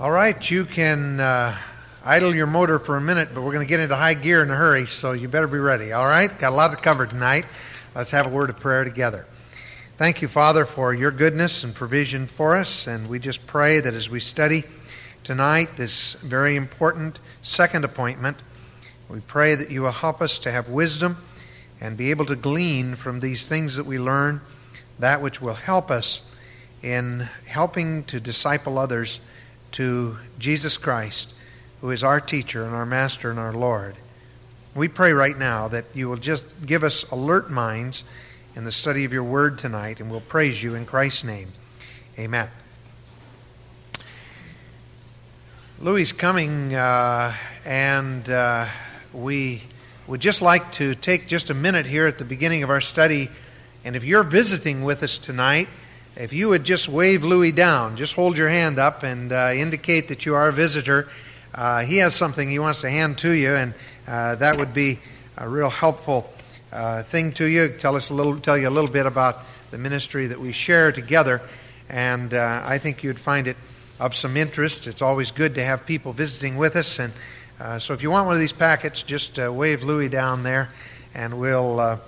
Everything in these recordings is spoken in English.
All right, you can uh, idle your motor for a minute, but we're going to get into high gear in a hurry, so you better be ready. All right? Got a lot to cover tonight. Let's have a word of prayer together. Thank you, Father, for your goodness and provision for us, and we just pray that as we study tonight this very important second appointment, we pray that you will help us to have wisdom and be able to glean from these things that we learn that which will help us in helping to disciple others to Jesus Christ, who is our teacher and our master and our Lord. We pray right now that you will just give us alert minds in the study of your word tonight, and we'll praise you in Christ's name. Amen. Louis coming, uh, and uh, we would just like to take just a minute here at the beginning of our study. And if you're visiting with us tonight, if you would just wave Louis down, just hold your hand up and uh, indicate that you are a visitor. Uh, he has something he wants to hand to you, and uh, that would be a real helpful uh, thing to you. Tell us a little, tell you a little bit about the ministry that we share together, and uh, I think you'd find it of some interest. It's always good to have people visiting with us, and uh, so if you want one of these packets, just wave Louis down there, and we'll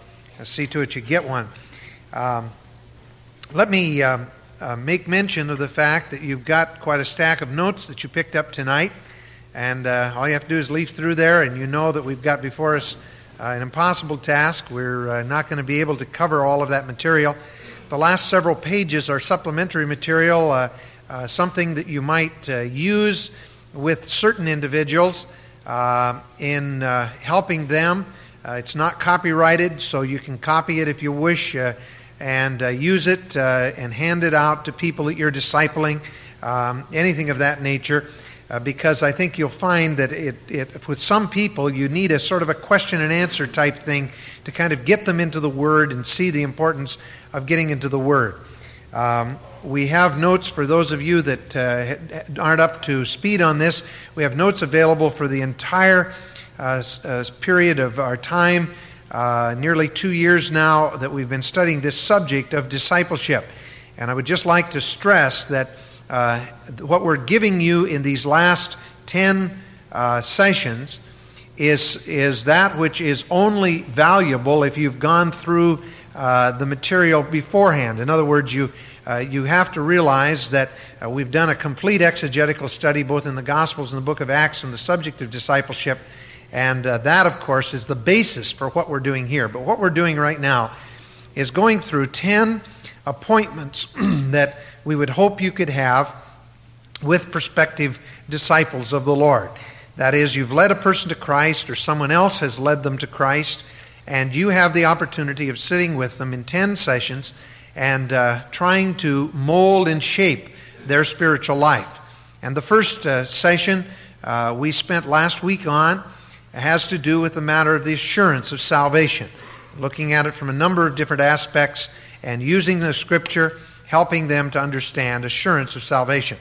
see to it you get one. Um, let me uh, uh, make mention of the fact that you've got quite a stack of notes that you picked up tonight. And uh, all you have to do is leaf through there, and you know that we've got before us uh, an impossible task. We're uh, not going to be able to cover all of that material. The last several pages are supplementary material, uh, something that you might use with certain individuals in helping them. it's not copyrighted, so you can copy it if you wish and uh, use it uh, and hand it out to people that you're discipling, um, anything of that nature. Uh, because I think you'll find that it, it, with some people, you need a sort of a question and answer type thing to kind of get them into the Word and see the importance of getting into the Word. Um, we have notes for those of you that uh, aren't up to speed on this. We have notes available for the entire uh, uh, period of our time uh, nearly two years now that we've been studying this subject of discipleship. And I would just like to stress that uh, what we're giving you in these last 10 uh, sessions is, is that which is only valuable if you've gone through uh, the material beforehand. In other words, you, uh, you have to realize that uh, we've done a complete exegetical study both in the Gospels and the book of Acts on the subject of discipleship. And uh, that, of course, is the basis for what we're doing here. But what we're doing right now is going through 10 appointments that we would hope you could have with prospective disciples of the Lord. That is, you've led a person to Christ, or someone else has led them to Christ, and you have the opportunity of sitting with them in 10 sessions and uh, trying to mold and shape their spiritual life. And the first uh, session uh, we spent last week on has to do with the matter of the assurance of salvation, looking at it from a number of different aspects and using the scripture, helping them to understand assurance of salvation.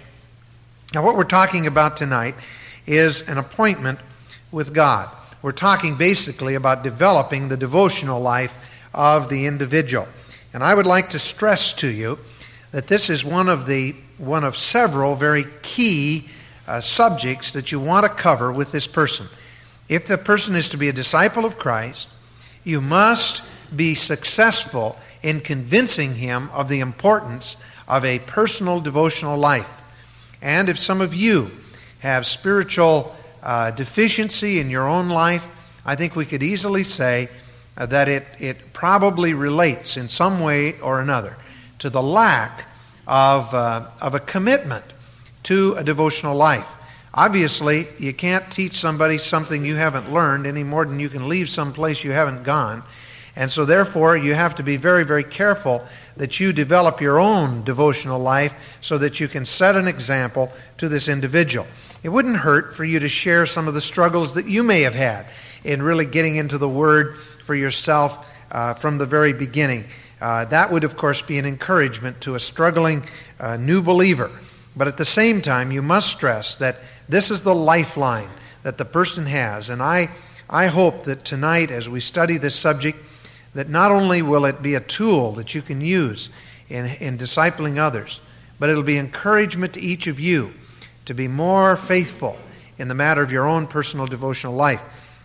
Now, what we're talking about tonight is an appointment with God. We're talking basically about developing the devotional life of the individual. And I would like to stress to you that this is one of the one of several very key uh, subjects that you want to cover with this person. If the person is to be a disciple of Christ, you must be successful in convincing him of the importance of a personal devotional life. And if some of you have spiritual uh, deficiency in your own life, I think we could easily say uh, that it, it probably relates in some way or another to the lack of, uh, of a commitment to a devotional life. Obviously, you can't teach somebody something you haven't learned any more than you can leave some place you haven't gone. And so, therefore, you have to be very, very careful that you develop your own devotional life so that you can set an example to this individual. It wouldn't hurt for you to share some of the struggles that you may have had in really getting into the Word for yourself uh, from the very beginning. Uh, that would, of course, be an encouragement to a struggling uh, new believer. But at the same time, you must stress that this is the lifeline that the person has. And I, I hope that tonight, as we study this subject, that not only will it be a tool that you can use in, in discipling others, but it'll be encouragement to each of you to be more faithful in the matter of your own personal devotional life.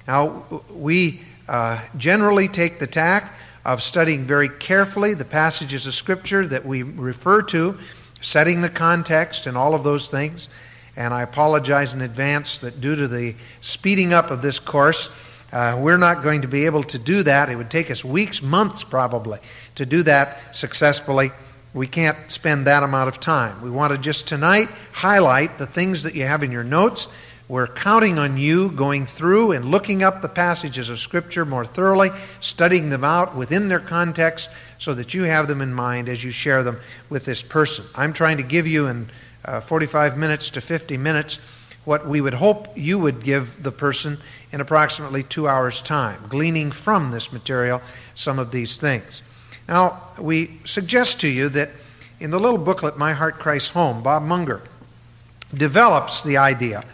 Now, we uh, generally take the tack of studying very carefully the passages of Scripture that we refer to, setting the context and all of those things. And I apologize in advance that due to the speeding up of this course, uh, we're not going to be able to do that. It would take us weeks, months probably, to do that successfully. We can't spend that amount of time. We want to just tonight highlight the things that you have in your notes. We're counting on you going through and looking up the passages of Scripture more thoroughly, studying them out within their context so that you have them in mind as you share them with this person. I'm trying to give you in uh, 45 minutes to 50 minutes what we would hope you would give the person in approximately two hours' time, gleaning from this material some of these things. Now, we suggest to you that in the little booklet, My Heart Christ's Home, Bob Munger develops the idea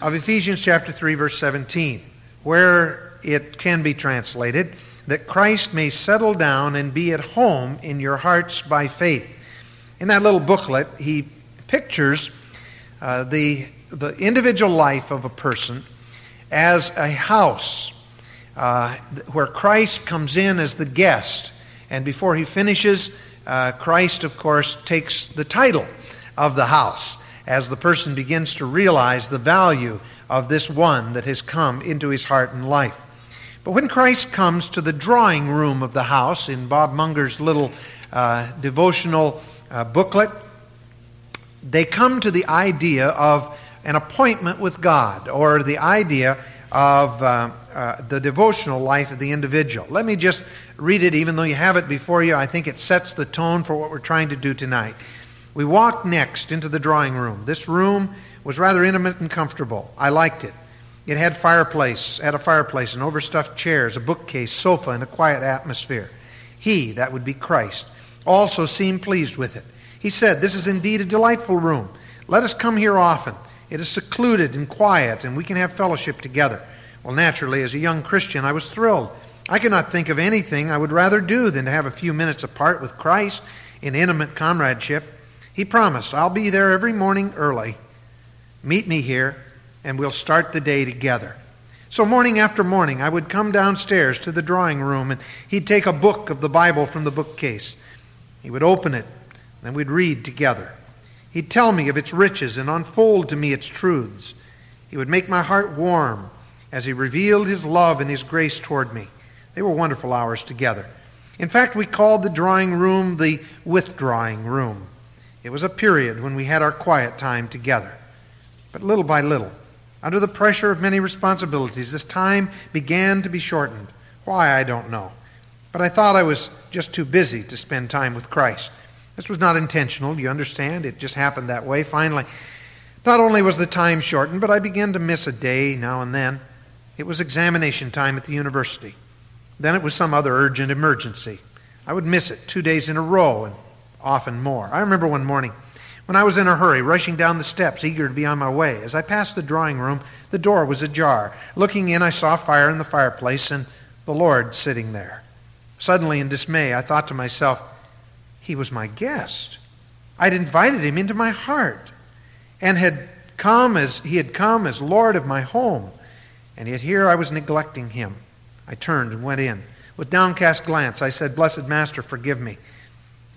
of Ephesians chapter 3, verse 17, where it can be translated that Christ may settle down and be at home in your hearts by faith. In that little booklet, he pictures uh, the, the individual life of a person as a house uh, where Christ comes in as the guest and before he finishes, uh, Christ, of course, takes the title of the house as the person begins to realize the value of this one that has come into his heart and life. But when Christ comes to the drawing room of the house in Bob Munger's little uh, devotional uh, booklet, they come to the idea of an appointment with God or the idea of uh, uh, the devotional life of the individual. Let me just read it, even though you have it before you. I think it sets the tone for what we're trying to do tonight. We walked next into the drawing room. This room was rather intimate and comfortable. I liked it. It had fireplace, had a fireplace and overstuffed chairs, a bookcase, sofa, and a quiet atmosphere. He, that would be Christ, also seemed pleased with it. He said, This is indeed a delightful room. Let us come here often. It is secluded and quiet, and we can have fellowship together. Well, naturally, as a young Christian, I was thrilled. I could not think of anything I would rather do than to have a few minutes apart with Christ in intimate comradeship. He promised, I'll be there every morning early. Meet me here, and we'll start the day together. So, morning after morning, I would come downstairs to the drawing room, and he'd take a book of the Bible from the bookcase. He would open it, and we'd read together. He'd tell me of its riches and unfold to me its truths. He would make my heart warm as he revealed his love and his grace toward me. They were wonderful hours together. In fact, we called the drawing room the withdrawing room. It was a period when we had our quiet time together. But little by little, under the pressure of many responsibilities, this time began to be shortened. Why, I don't know. But I thought I was just too busy to spend time with Christ. This was not intentional, you understand? It just happened that way. Finally, not only was the time shortened, but I began to miss a day now and then. It was examination time at the university. Then it was some other urgent emergency. I would miss it two days in a row and often more. I remember one morning when I was in a hurry, rushing down the steps, eager to be on my way. As I passed the drawing room, the door was ajar. Looking in, I saw fire in the fireplace and the Lord sitting there. Suddenly, in dismay, I thought to myself, he was my guest. I'd invited him into my heart and had come as he had come as Lord of my home. And yet here I was neglecting him. I turned and went in. With downcast glance, I said, Blessed Master, forgive me.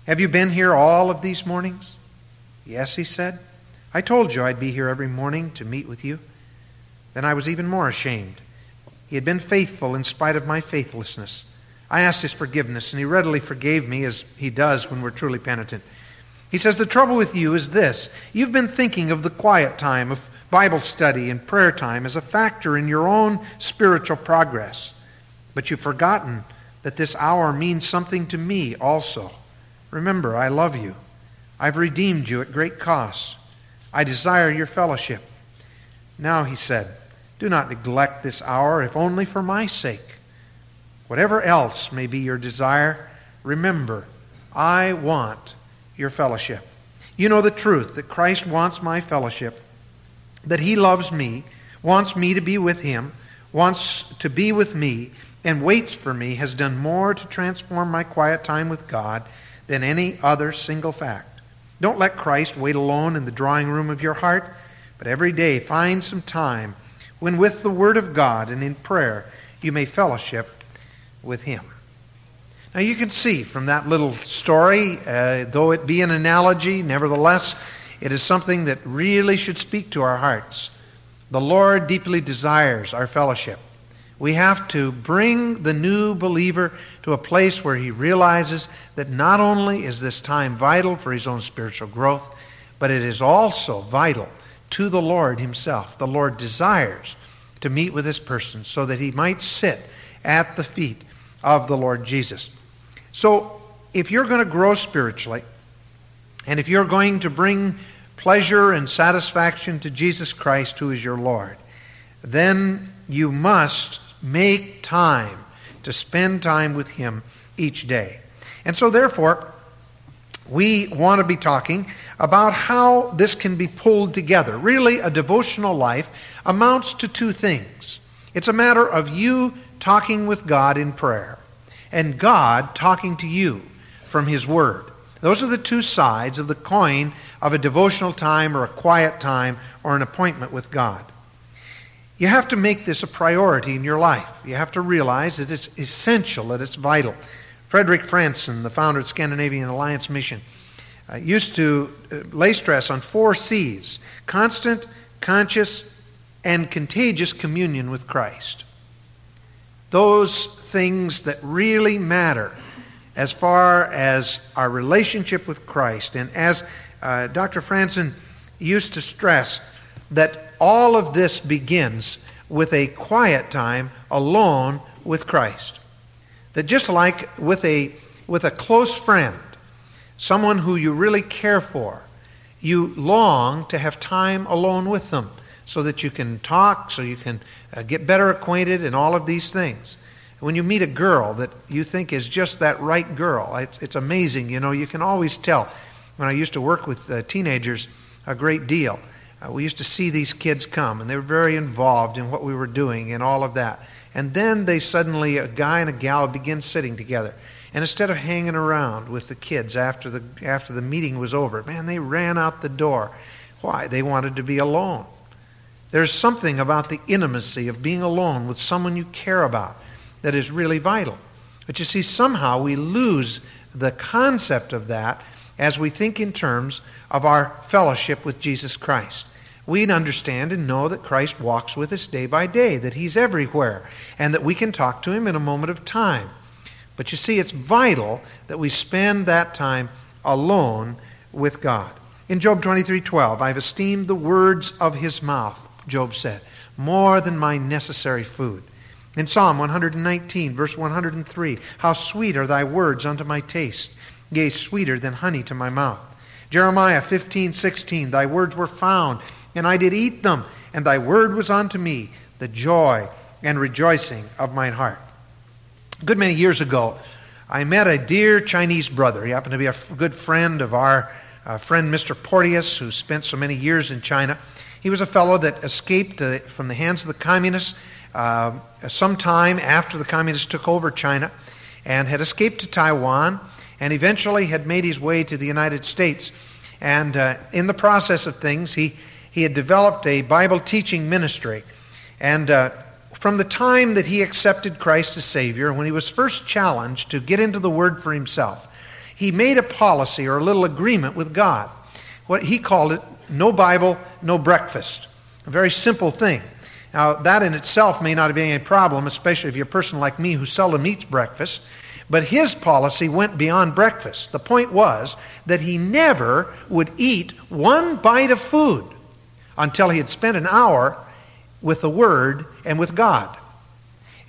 Have you been here all of these mornings? Yes, he said. I told you I'd be here every morning to meet with you. Then I was even more ashamed. He had been faithful in spite of my faithlessness. I asked his forgiveness, and he readily forgave me, as he does when we're truly penitent. He says, The trouble with you is this you've been thinking of the quiet time, of Bible study and prayer time as a factor in your own spiritual progress. But you've forgotten that this hour means something to me also. Remember, I love you. I've redeemed you at great cost. I desire your fellowship. Now, he said, do not neglect this hour, if only for my sake. Whatever else may be your desire, remember, I want your fellowship. You know the truth that Christ wants my fellowship, that He loves me, wants me to be with Him, wants to be with me, and waits for me has done more to transform my quiet time with God than any other single fact. Don't let Christ wait alone in the drawing room of your heart. But every day find some time when, with the Word of God and in prayer, you may fellowship with Him. Now, you can see from that little story, uh, though it be an analogy, nevertheless, it is something that really should speak to our hearts. The Lord deeply desires our fellowship. We have to bring the new believer to a place where he realizes that not only is this time vital for his own spiritual growth, but it is also vital to the Lord himself. The Lord desires to meet with this person so that he might sit at the feet of the Lord Jesus. So, if you're going to grow spiritually, and if you're going to bring pleasure and satisfaction to Jesus Christ, who is your Lord, then you must make time to spend time with Him each day. And so, therefore, we want to be talking about how this can be pulled together. Really, a devotional life amounts to two things it's a matter of you talking with God in prayer, and God talking to you from His Word. Those are the two sides of the coin of a devotional time or a quiet time or an appointment with God. You have to make this a priority in your life. You have to realize that it's essential, that it's vital. Frederick Franson, the founder of Scandinavian Alliance Mission, uh, used to uh, lay stress on four C's constant, conscious, and contagious communion with Christ. Those things that really matter as far as our relationship with Christ. And as uh, Dr. Franson used to stress, that all of this begins with a quiet time alone with Christ. That just like with a, with a close friend, someone who you really care for, you long to have time alone with them so that you can talk, so you can uh, get better acquainted, and all of these things. When you meet a girl that you think is just that right girl, it's, it's amazing. You know, you can always tell. When I used to work with uh, teenagers a great deal, uh, we used to see these kids come, and they were very involved in what we were doing and all of that. And then they suddenly, a guy and a gal, begin sitting together. And instead of hanging around with the kids after the, after the meeting was over, man, they ran out the door. Why? They wanted to be alone. There's something about the intimacy of being alone with someone you care about that is really vital. But you see, somehow we lose the concept of that as we think in terms of our fellowship with Jesus Christ. We understand and know that Christ walks with us day by day, that He's everywhere, and that we can talk to Him in a moment of time. But you see, it's vital that we spend that time alone with God. In Job 23:12, I've esteemed the words of his mouth, Job said, more than my necessary food. In Psalm 119, verse 103, how sweet are thy words unto my taste, yea, sweeter than honey to my mouth. Jeremiah 15, 16, Thy words were found, and I did eat them, and thy word was unto me the joy and rejoicing of mine heart. A good many years ago, I met a dear Chinese brother. He happened to be a good friend of our uh, friend Mr. Porteous, who spent so many years in China. He was a fellow that escaped uh, from the hands of the communists uh, sometime after the communists took over China and had escaped to Taiwan and eventually had made his way to the United States. And uh, in the process of things, he, he had developed a Bible teaching ministry. And uh, from the time that he accepted Christ as Savior, when he was first challenged to get into the Word for himself, he made a policy or a little agreement with God. What he called it, no Bible, no breakfast. A very simple thing. Now, that in itself may not be any problem, especially if you're a person like me who seldom eats breakfast. But his policy went beyond breakfast. The point was that he never would eat one bite of food until he had spent an hour with the Word and with God.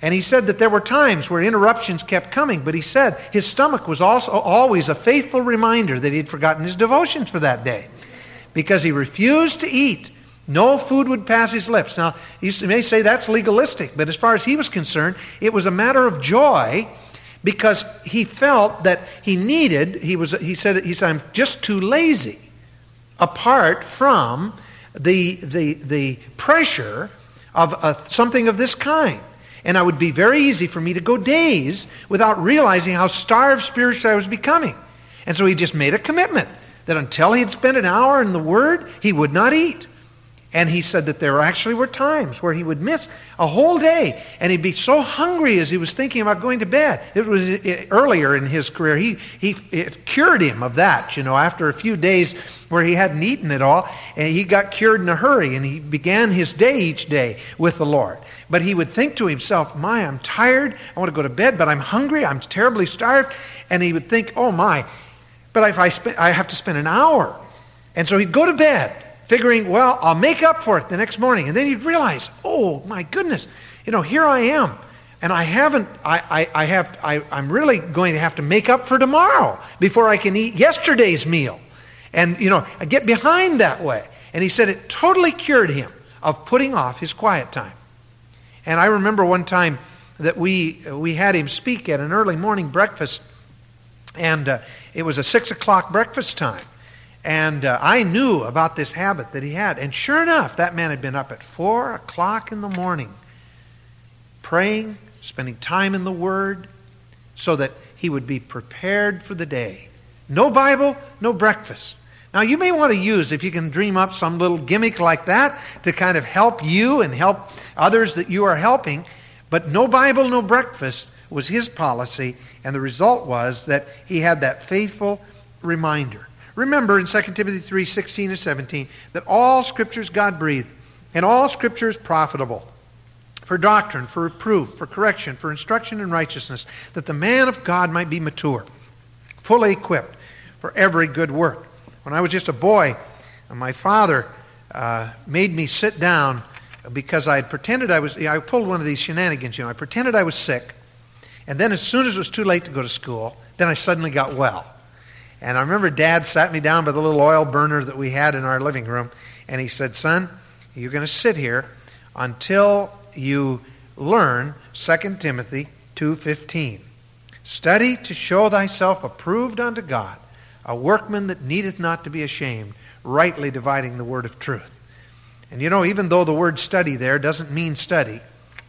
And he said that there were times where interruptions kept coming, but he said his stomach was also always a faithful reminder that he had forgotten his devotions for that day. Because he refused to eat. No food would pass his lips. Now, you may say that's legalistic, but as far as he was concerned, it was a matter of joy because he felt that he needed, he, was, he, said, he said, I'm just too lazy apart from the, the, the pressure of a, something of this kind. And it would be very easy for me to go days without realizing how starved spiritually I was becoming. And so he just made a commitment that until he had spent an hour in the Word, he would not eat. And he said that there actually were times where he would miss a whole day and he'd be so hungry as he was thinking about going to bed. It was eh, earlier in his career. He, he, it cured him of that, you know, after a few days where he hadn't eaten at all. And he got cured in a hurry and he began his day each day with the Lord. But he would think to himself, My, I'm tired. I want to go to bed, but I'm hungry. I'm terribly starved. And he would think, Oh, my, but if I, I have to spend an hour. And so he'd go to bed figuring, well, I'll make up for it the next morning. And then he'd realize, oh my goodness, you know, here I am. And I haven't, I, I, I have, I, I'm really going to have to make up for tomorrow before I can eat yesterday's meal. And, you know, I get behind that way. And he said it totally cured him of putting off his quiet time. And I remember one time that we, we had him speak at an early morning breakfast, and uh, it was a six o'clock breakfast time. And uh, I knew about this habit that he had. And sure enough, that man had been up at 4 o'clock in the morning, praying, spending time in the Word, so that he would be prepared for the day. No Bible, no breakfast. Now, you may want to use, if you can dream up some little gimmick like that to kind of help you and help others that you are helping, but no Bible, no breakfast was his policy, and the result was that he had that faithful reminder. Remember in 2 Timothy 3 16 and 17 that all scriptures God breathed, and all Scripture is profitable for doctrine, for reproof, for correction, for instruction in righteousness, that the man of God might be mature, fully equipped for every good work. When I was just a boy, my father uh, made me sit down because I had pretended I was, I pulled one of these shenanigans, you know, I pretended I was sick, and then as soon as it was too late to go to school, then I suddenly got well. And I remember Dad sat me down by the little oil burner that we had in our living room, and he said, Son, you're going to sit here until you learn 2 Timothy 2.15. Study to show thyself approved unto God, a workman that needeth not to be ashamed, rightly dividing the word of truth. And you know, even though the word study there doesn't mean study,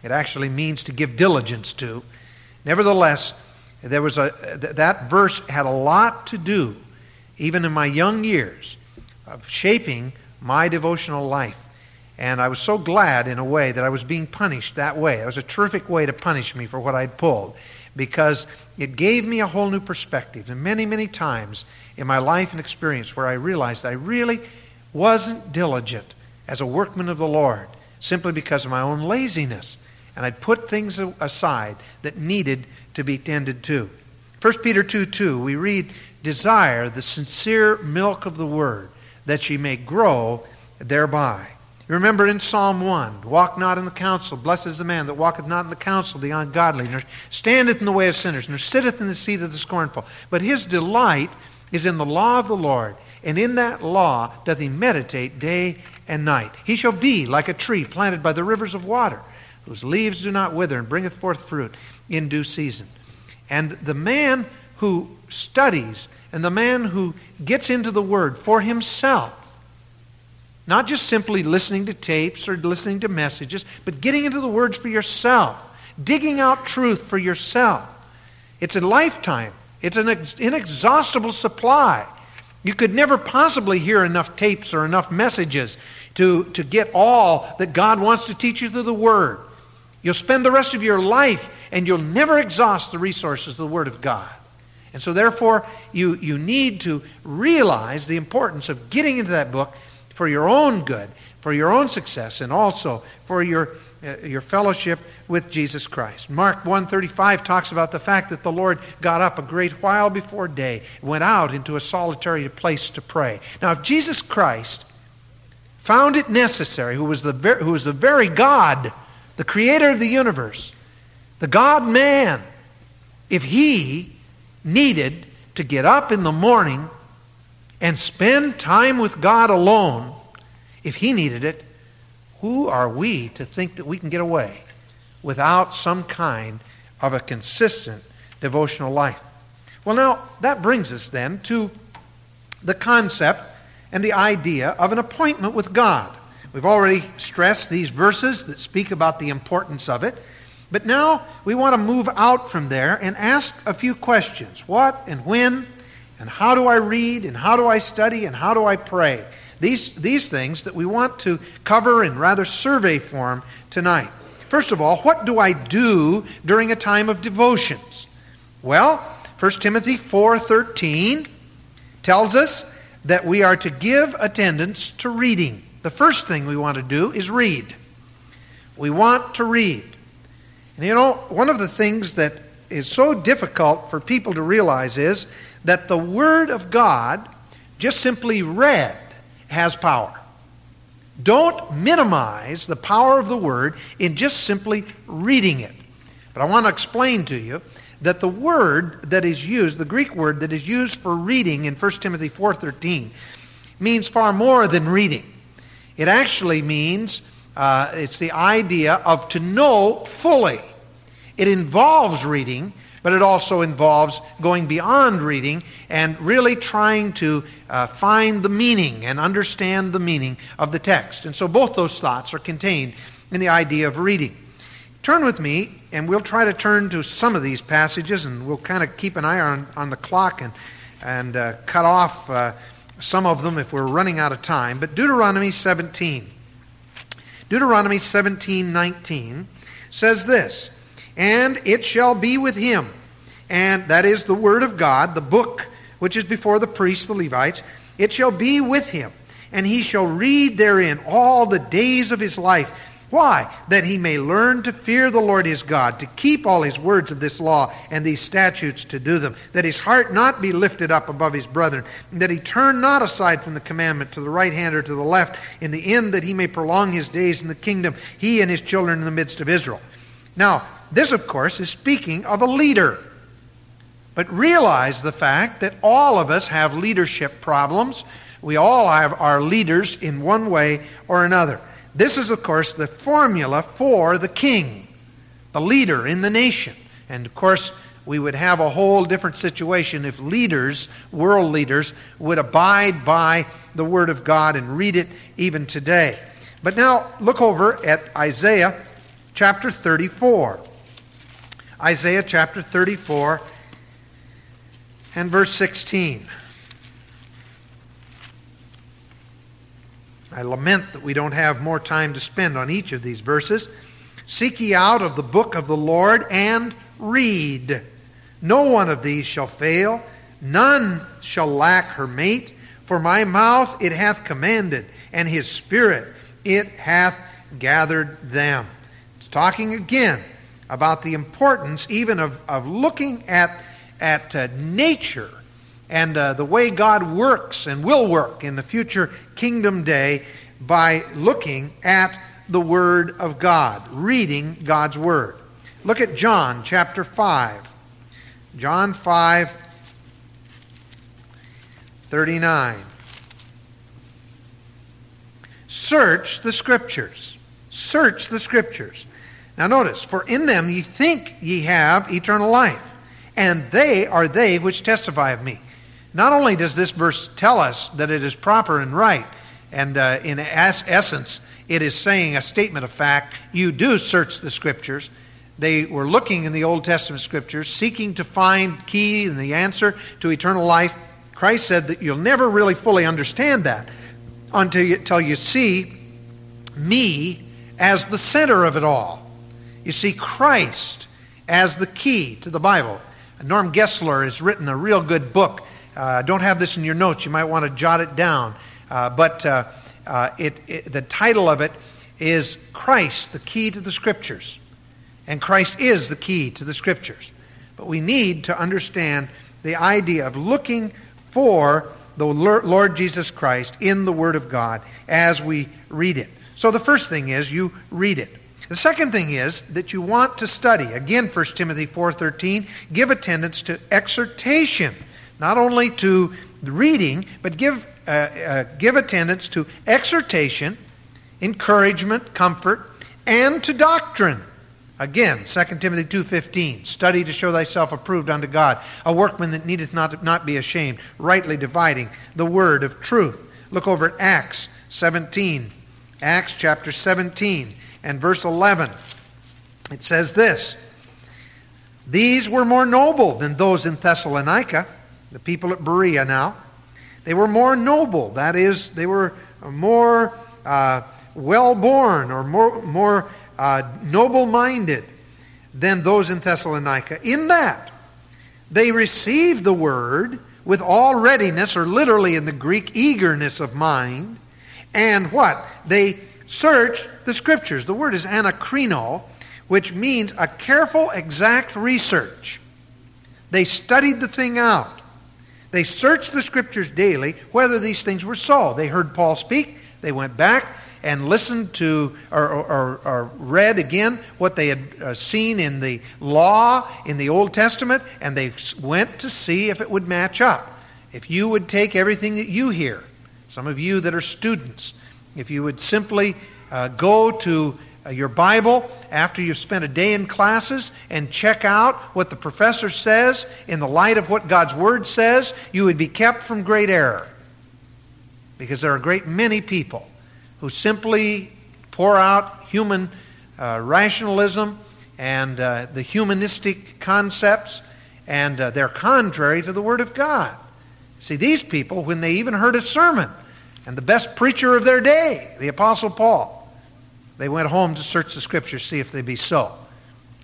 it actually means to give diligence to. Nevertheless, there was a, that verse had a lot to do, even in my young years, of shaping my devotional life. And I was so glad, in a way, that I was being punished that way. It was a terrific way to punish me for what I'd pulled because it gave me a whole new perspective. And many, many times in my life and experience where I realized I really wasn't diligent as a workman of the Lord simply because of my own laziness. And I'd put things aside that needed to be tended to. 1 Peter 2 2, we read, Desire the sincere milk of the word, that ye may grow thereby. Remember in Psalm 1, Walk not in the counsel, blessed is the man that walketh not in the counsel of the ungodly, nor standeth in the way of sinners, nor sitteth in the seat of the scornful. But his delight is in the law of the Lord, and in that law doth he meditate day and night. He shall be like a tree planted by the rivers of water, whose leaves do not wither, and bringeth forth fruit in due season. And the man who studies and the man who gets into the Word for himself, not just simply listening to tapes or listening to messages, but getting into the words for yourself, digging out truth for yourself. It's a lifetime, it's an inexhaustible supply. You could never possibly hear enough tapes or enough messages to, to get all that God wants to teach you through the Word. You'll spend the rest of your life and you'll never exhaust the resources of the Word of God. And so, therefore, you, you need to realize the importance of getting into that book for your own good, for your own success, and also for your, uh, your fellowship with Jesus Christ. Mark 135 talks about the fact that the Lord got up a great while before day, went out into a solitary place to pray. Now, if Jesus Christ found it necessary, who was the, ver- who was the very God the creator of the universe, the God man, if he needed to get up in the morning and spend time with God alone, if he needed it, who are we to think that we can get away without some kind of a consistent devotional life? Well, now, that brings us then to the concept and the idea of an appointment with God. We've already stressed these verses that speak about the importance of it. But now we want to move out from there and ask a few questions. What and when and how do I read and how do I study and how do I pray? these, these things that we want to cover in rather survey form tonight. First of all, what do I do during a time of devotions? Well, 1 Timothy 4:13 tells us that we are to give attendance to reading. The first thing we want to do is read. We want to read. And you know, one of the things that is so difficult for people to realize is that the Word of God, just simply read, has power. Don't minimize the power of the Word in just simply reading it. But I want to explain to you that the word that is used, the Greek word that is used for reading in 1 Timothy 4.13, means far more than reading. It actually means, uh, it's the idea of to know fully. It involves reading, but it also involves going beyond reading and really trying to uh, find the meaning and understand the meaning of the text. And so both those thoughts are contained in the idea of reading. Turn with me, and we'll try to turn to some of these passages, and we'll kind of keep an eye on, on the clock and, and uh, cut off uh, some of them if we're running out of time. But Deuteronomy 17. Deuteronomy 17 19 says this and it shall be with him. And that is the word of God, the book which is before the priests, the Levites. It shall be with him, and he shall read therein all the days of his life. Why? That he may learn to fear the Lord his God, to keep all his words of this law and these statutes to do them, that his heart not be lifted up above his brethren, that he turn not aside from the commandment to the right hand or to the left, in the end that he may prolong his days in the kingdom, he and his children in the midst of Israel. Now, this, of course, is speaking of a leader. But realize the fact that all of us have leadership problems. We all have our leaders in one way or another. This is, of course, the formula for the king, the leader in the nation. And, of course, we would have a whole different situation if leaders, world leaders, would abide by the Word of God and read it even today. But now look over at Isaiah chapter 34. Isaiah chapter 34 and verse 16. I lament that we don't have more time to spend on each of these verses. Seek ye out of the book of the Lord and read. No one of these shall fail, none shall lack her mate. For my mouth it hath commanded, and his spirit it hath gathered them. It's talking again about the importance even of, of looking at, at uh, nature and uh, the way God works and will work in the future kingdom day by looking at the Word of God, reading God's Word. Look at John chapter 5. John 5, 39. Search the Scriptures. Search the Scriptures. Now notice, for in them ye think ye have eternal life, and they are they which testify of me. Not only does this verse tell us that it is proper and right, and uh, in es- essence, it is saying a statement of fact. You do search the scriptures. They were looking in the Old Testament scriptures, seeking to find key and the answer to eternal life. Christ said that you'll never really fully understand that until you, until you see me as the center of it all. You see Christ as the key to the Bible. Norm Geisler has written a real good book. Uh, don't have this in your notes. You might want to jot it down. Uh, but uh, it, it, the title of it is Christ, the Key to the Scriptures. And Christ is the key to the Scriptures. But we need to understand the idea of looking for the Lord Jesus Christ in the Word of God as we read it. So the first thing is you read it. The second thing is that you want to study. Again, 1 Timothy 4:13, give attendance to exhortation, not only to reading, but give uh, uh, give attendance to exhortation, encouragement, comfort, and to doctrine. Again, 2 Timothy 2.15, study to show thyself approved unto God, a workman that needeth not, not be ashamed, rightly dividing the word of truth. Look over at Acts 17. Acts chapter 17 and verse 11. It says this These were more noble than those in Thessalonica, the people at Berea now. They were more noble, that is, they were more uh, well born or more, more uh, noble minded than those in Thessalonica. In that, they received the word with all readiness, or literally in the Greek, eagerness of mind. And what? They searched the scriptures. The word is anakrino, which means a careful, exact research. They studied the thing out. They searched the scriptures daily whether these things were so. They heard Paul speak. They went back and listened to or, or, or read again what they had uh, seen in the law in the Old Testament, and they went to see if it would match up. If you would take everything that you hear, some of you that are students, if you would simply uh, go to your Bible after you've spent a day in classes and check out what the professor says in the light of what God's Word says, you would be kept from great error. Because there are a great many people who simply pour out human uh, rationalism and uh, the humanistic concepts, and uh, they're contrary to the Word of God. See, these people, when they even heard a sermon, and the best preacher of their day, the Apostle Paul, they went home to search the Scriptures, see if they be so.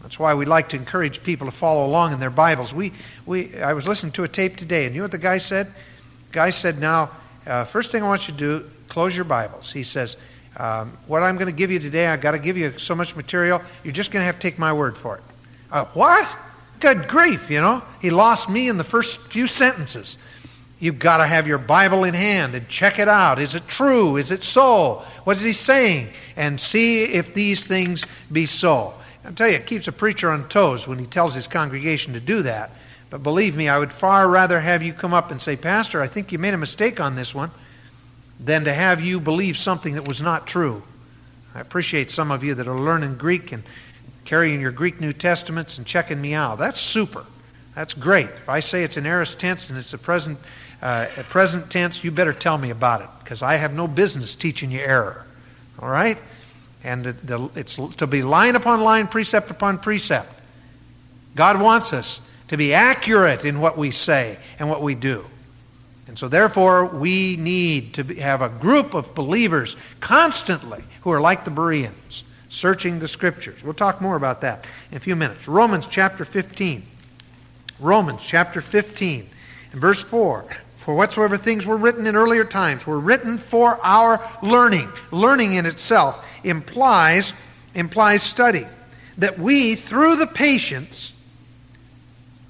That's why we like to encourage people to follow along in their Bibles. We, we, I was listening to a tape today, and you know what the guy said? The guy said, Now, uh, first thing I want you to do, close your Bibles. He says, um, What I'm going to give you today, I've got to give you so much material, you're just going to have to take my word for it. Uh, what? Good grief, you know. He lost me in the first few sentences. You've got to have your Bible in hand and check it out. Is it true? Is it so? What is he saying? And see if these things be so. I'll tell you, it keeps a preacher on toes when he tells his congregation to do that. But believe me, I would far rather have you come up and say, Pastor, I think you made a mistake on this one than to have you believe something that was not true. I appreciate some of you that are learning Greek and carrying your Greek New Testaments and checking me out. That's super. That's great. If I say it's an aorist tense and it's a present, uh, a present tense, you better tell me about it because I have no business teaching you error. All right? And the, the, it's to be line upon line, precept upon precept. God wants us to be accurate in what we say and what we do. And so, therefore, we need to have a group of believers constantly who are like the Bereans, searching the Scriptures. We'll talk more about that in a few minutes. Romans chapter 15. Romans chapter 15 and verse 4. For whatsoever things were written in earlier times were written for our learning. Learning in itself implies, implies study. That we, through the patience,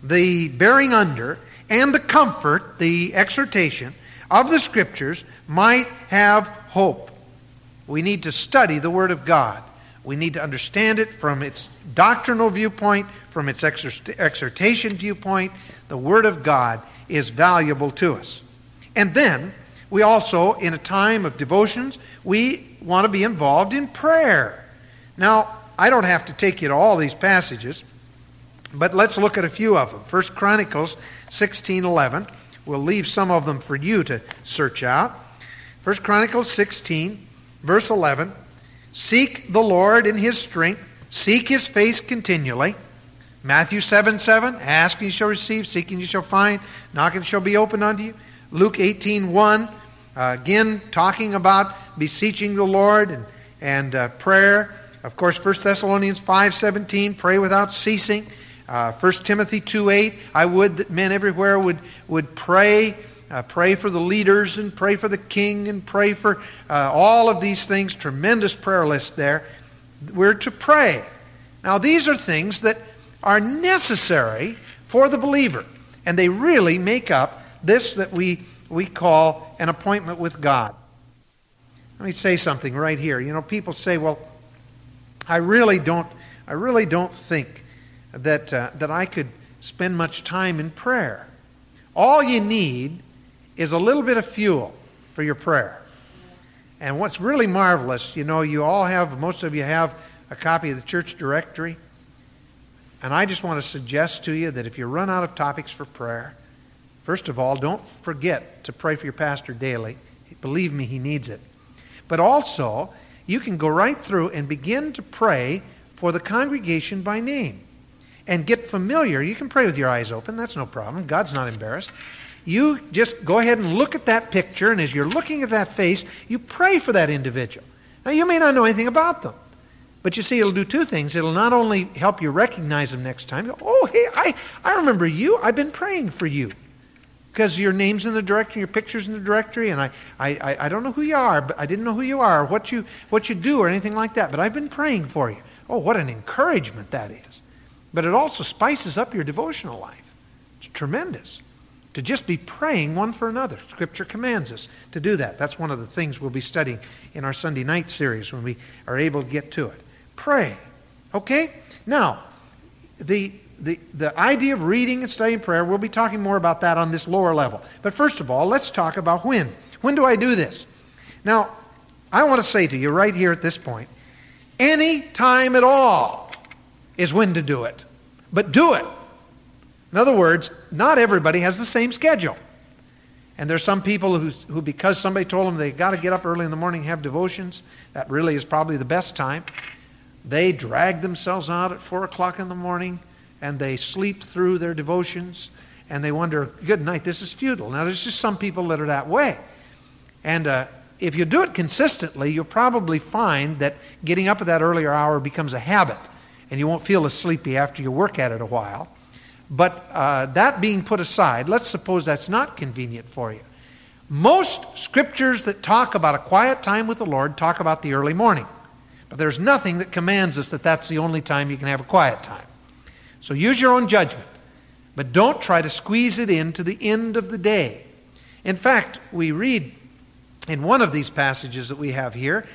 the bearing under, and the comfort, the exhortation of the Scriptures might have hope. We need to study the Word of God. We need to understand it from its doctrinal viewpoint, from its exhortation viewpoint. The Word of God is valuable to us. And then, we also, in a time of devotions, we want to be involved in prayer. Now, I don't have to take you to all these passages. But let's look at a few of them. First Chronicles 16:11. We'll leave some of them for you to search out. First Chronicles 16, verse 11. Seek the Lord in his strength, seek his face continually. Matthew 7 7, ask and you shall receive, seek and you shall find, knock and shall be opened unto you. Luke 18 1, uh, again talking about beseeching the Lord and, and uh, prayer. Of course, 1 Thessalonians 5 17, pray without ceasing. Uh, 1 Timothy 2 8, I would that men everywhere would, would pray, uh, pray for the leaders and pray for the king and pray for uh, all of these things. Tremendous prayer list there. We're to pray. Now, these are things that are necessary for the believer, and they really make up this that we, we call an appointment with God. Let me say something right here. You know, people say, well, I really don't, I really don't think that, uh, that I could spend much time in prayer. All you need is a little bit of fuel for your prayer. And what's really marvelous, you know, you all have, most of you have a copy of the church directory. And I just want to suggest to you that if you run out of topics for prayer, first of all, don't forget to pray for your pastor daily. Believe me, he needs it. But also, you can go right through and begin to pray for the congregation by name and get familiar. You can pray with your eyes open, that's no problem. God's not embarrassed. you just go ahead and look at that picture, and as you're looking at that face, you pray for that individual. Now, you may not know anything about them, but you see, it'll do two things. It'll not only help you recognize them next time, oh, hey, I, I remember you. I've been praying for you. Because your name's in the directory, your picture's in the directory, and I, I, I don't know who you are, but I didn't know who you are, what you, what you do, or anything like that, but I've been praying for you. Oh, what an encouragement that is. But it also spices up your devotional life. It's tremendous to just be praying one for another. Scripture commands us to do that. That's one of the things we'll be studying in our Sunday night series when we are able to get to it. Pray. Okay? Now, the, the, the idea of reading and studying prayer, we'll be talking more about that on this lower level. But first of all, let's talk about when. When do I do this? Now, I want to say to you right here at this point any time at all is when to do it. But do it. In other words, not everybody has the same schedule. And there's some people who, who because somebody told them they got to get up early in the morning and have devotions, that really is probably the best time. They drag themselves out at 4 o'clock in the morning and they sleep through their devotions and they wonder, good night, this is futile. Now, there's just some people that are that way. And uh, if you do it consistently, you'll probably find that getting up at that earlier hour becomes a habit and you won't feel as sleepy after you work at it a while. But uh, that being put aside, let's suppose that's not convenient for you. Most scriptures that talk about a quiet time with the Lord talk about the early morning. But there's nothing that commands us that that's the only time you can have a quiet time. So use your own judgment. But don't try to squeeze it into the end of the day. In fact, we read in one of these passages that we have here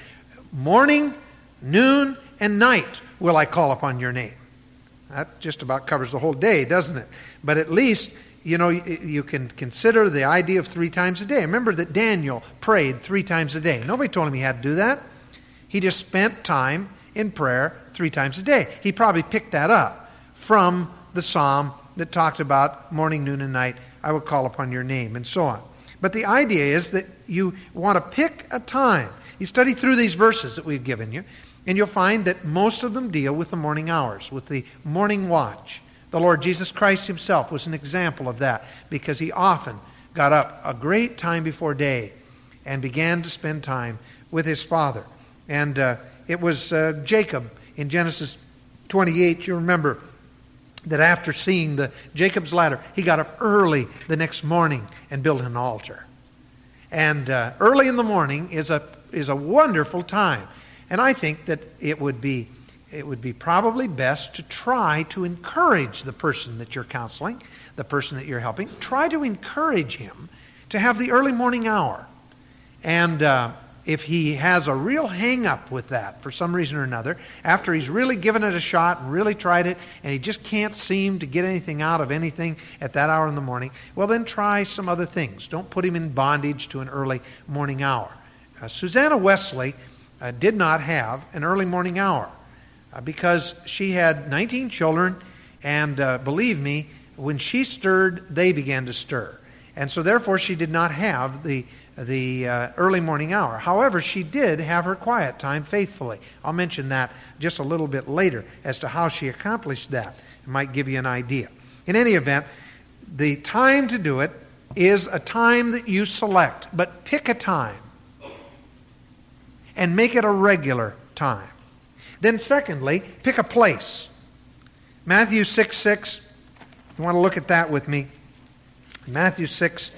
morning, noon, and night will I call upon your name. That just about covers the whole day, doesn't it? But at least, you know, you can consider the idea of three times a day. Remember that Daniel prayed three times a day. Nobody told him he had to do that. He just spent time in prayer three times a day. He probably picked that up from the psalm that talked about morning, noon, and night, I will call upon your name, and so on. But the idea is that you want to pick a time. You study through these verses that we've given you, and you'll find that most of them deal with the morning hours, with the morning watch. The Lord Jesus Christ himself was an example of that because he often got up a great time before day and began to spend time with his Father. And uh, it was uh, Jacob in Genesis 28, you remember that after seeing the Jacob's ladder, he got up early the next morning and built an altar. And uh, early in the morning is a, is a wonderful time. And I think that it would be it would be probably best to try to encourage the person that you're counseling, the person that you're helping. Try to encourage him to have the early morning hour. And uh, if he has a real hang up with that for some reason or another, after he's really given it a shot and really tried it, and he just can't seem to get anything out of anything at that hour in the morning, well, then try some other things. Don't put him in bondage to an early morning hour. Uh, Susanna Wesley uh, did not have an early morning hour uh, because she had 19 children, and uh, believe me, when she stirred, they began to stir. And so, therefore, she did not have the, the uh, early morning hour. However, she did have her quiet time faithfully. I'll mention that just a little bit later as to how she accomplished that. It might give you an idea. In any event, the time to do it is a time that you select, but pick a time and make it a regular time. Then, secondly, pick a place. Matthew 6 6, you want to look at that with me. Matthew 6,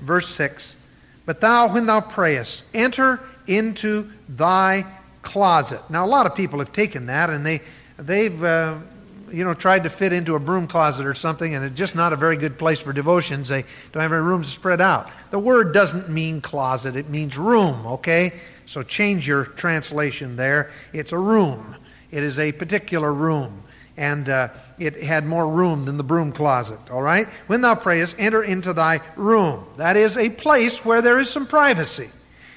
verse 6. But thou, when thou prayest, enter into thy closet. Now, a lot of people have taken that and they, they've uh, you know, tried to fit into a broom closet or something, and it's just not a very good place for devotions. They don't have any rooms spread out. The word doesn't mean closet, it means room, okay? So change your translation there. It's a room, it is a particular room. And uh, it had more room than the broom closet, all right? When thou prayest, enter into thy room. That is a place where there is some privacy.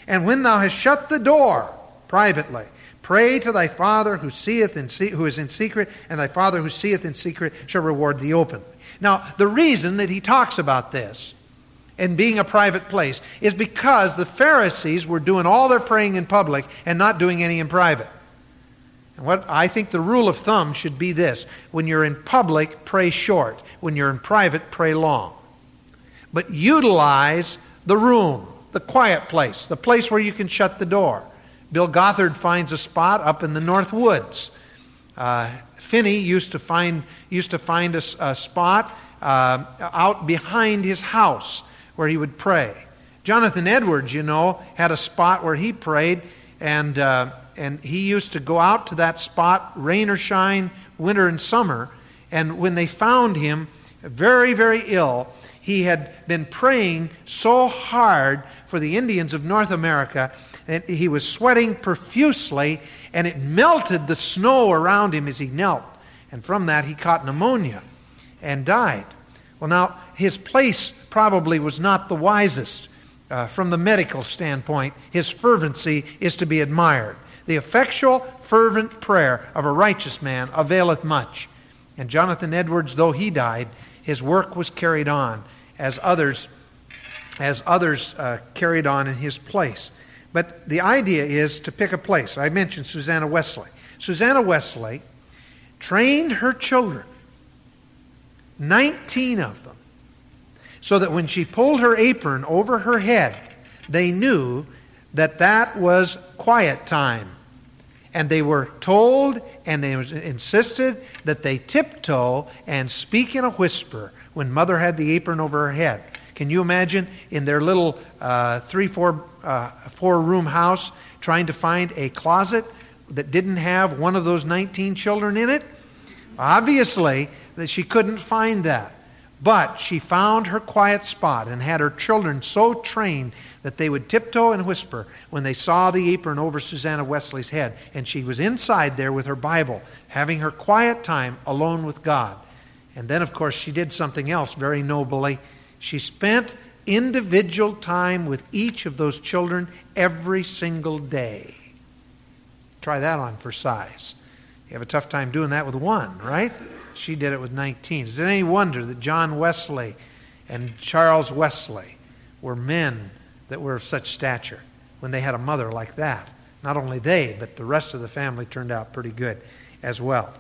And when thou hast shut the door privately, Pray to thy Father who seeth in se- who is in secret, and thy Father who seeth in secret shall reward thee openly. Now, the reason that he talks about this and being a private place is because the Pharisees were doing all their praying in public and not doing any in private. And what I think the rule of thumb should be this when you're in public, pray short. When you're in private, pray long. but utilize the room, the quiet place, the place where you can shut the door. Bill Gothard finds a spot up in the North Woods. Uh, Finney used to find, used to find a, a spot uh, out behind his house where he would pray. Jonathan Edwards, you know, had a spot where he prayed, and, uh, and he used to go out to that spot, rain or shine, winter and summer. And when they found him very, very ill, he had been praying so hard for the Indians of North America that he was sweating profusely, and it melted the snow around him as he knelt. And from that, he caught pneumonia and died. Well, now, his place probably was not the wisest uh, from the medical standpoint, his fervency is to be admired. The effectual, fervent prayer of a righteous man availeth much. And Jonathan Edwards, though he died, his work was carried on as others, as others uh, carried on in his place. But the idea is to pick a place. I mentioned Susanna Wesley. Susanna Wesley trained her children, 19 of them so that when she pulled her apron over her head, they knew that that was quiet time. And they were told and they insisted that they tiptoe and speak in a whisper when mother had the apron over her head. Can you imagine in their little uh, three, four, uh, four room house trying to find a closet that didn't have one of those 19 children in it? Obviously, that she couldn't find that. But she found her quiet spot and had her children so trained that they would tiptoe and whisper when they saw the apron over Susanna Wesley's head. And she was inside there with her Bible, having her quiet time alone with God. And then, of course, she did something else very nobly. She spent individual time with each of those children every single day. Try that on for size. You have a tough time doing that with one, right? She did it with 19. Is it any wonder that John Wesley and Charles Wesley were men that were of such stature when they had a mother like that? Not only they, but the rest of the family turned out pretty good as well.